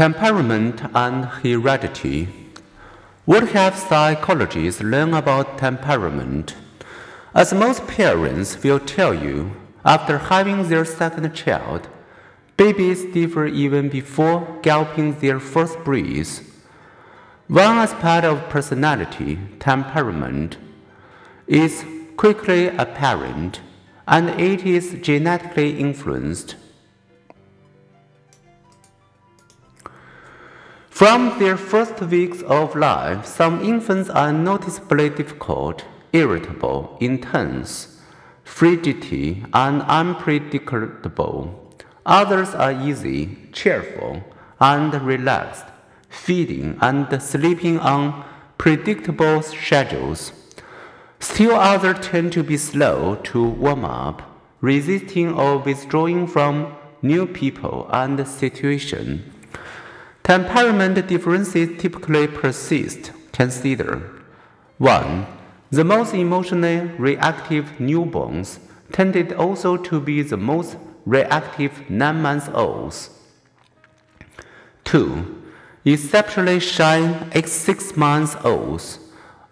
Temperament and heredity. What have psychologists learned about temperament? As most parents will tell you, after having their second child, babies differ even before gulping their first breath. One aspect of personality, temperament, is quickly apparent, and it is genetically influenced. From their first weeks of life, some infants are noticeably difficult, irritable, intense, frigidity, and unpredictable. Others are easy, cheerful, and relaxed, feeding and sleeping on predictable schedules. Still others tend to be slow to warm up, resisting or withdrawing from new people and situations. Temperament differences typically persist. Consider 1. The most emotionally reactive newborns tended also to be the most reactive 9 month olds. 2. Exceptionally shy 6 month olds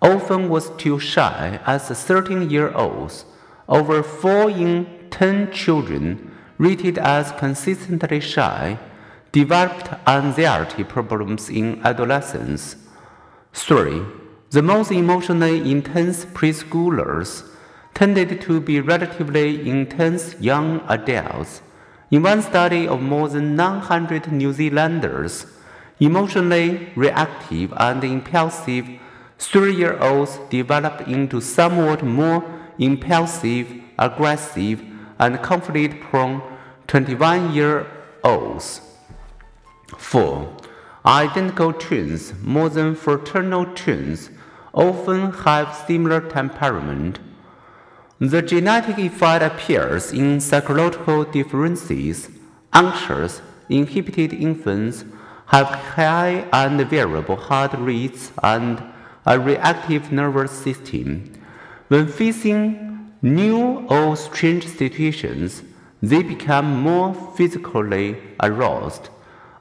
often was too shy as 13 year olds. Over 4 in 10 children rated as consistently shy developed anxiety problems in adolescence. 3. The most emotionally intense preschoolers tended to be relatively intense young adults. In one study of more than 900 New Zealanders, emotionally reactive and impulsive three year olds developed into somewhat more impulsive, aggressive, and conflict prone 21 year olds. 4. Identical twins, more than fraternal twins, often have similar temperament. The genetic effect appears in psychological differences. Anxious, inhibited infants have high and variable heart rates and a reactive nervous system. When facing new or strange situations, they become more physically aroused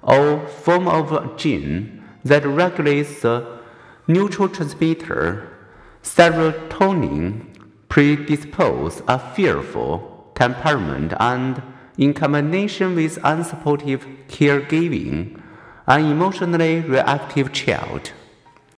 or form of a gene that regulates the neurotransmitter serotonin predispose a fearful temperament and in combination with unsupportive caregiving an emotionally reactive child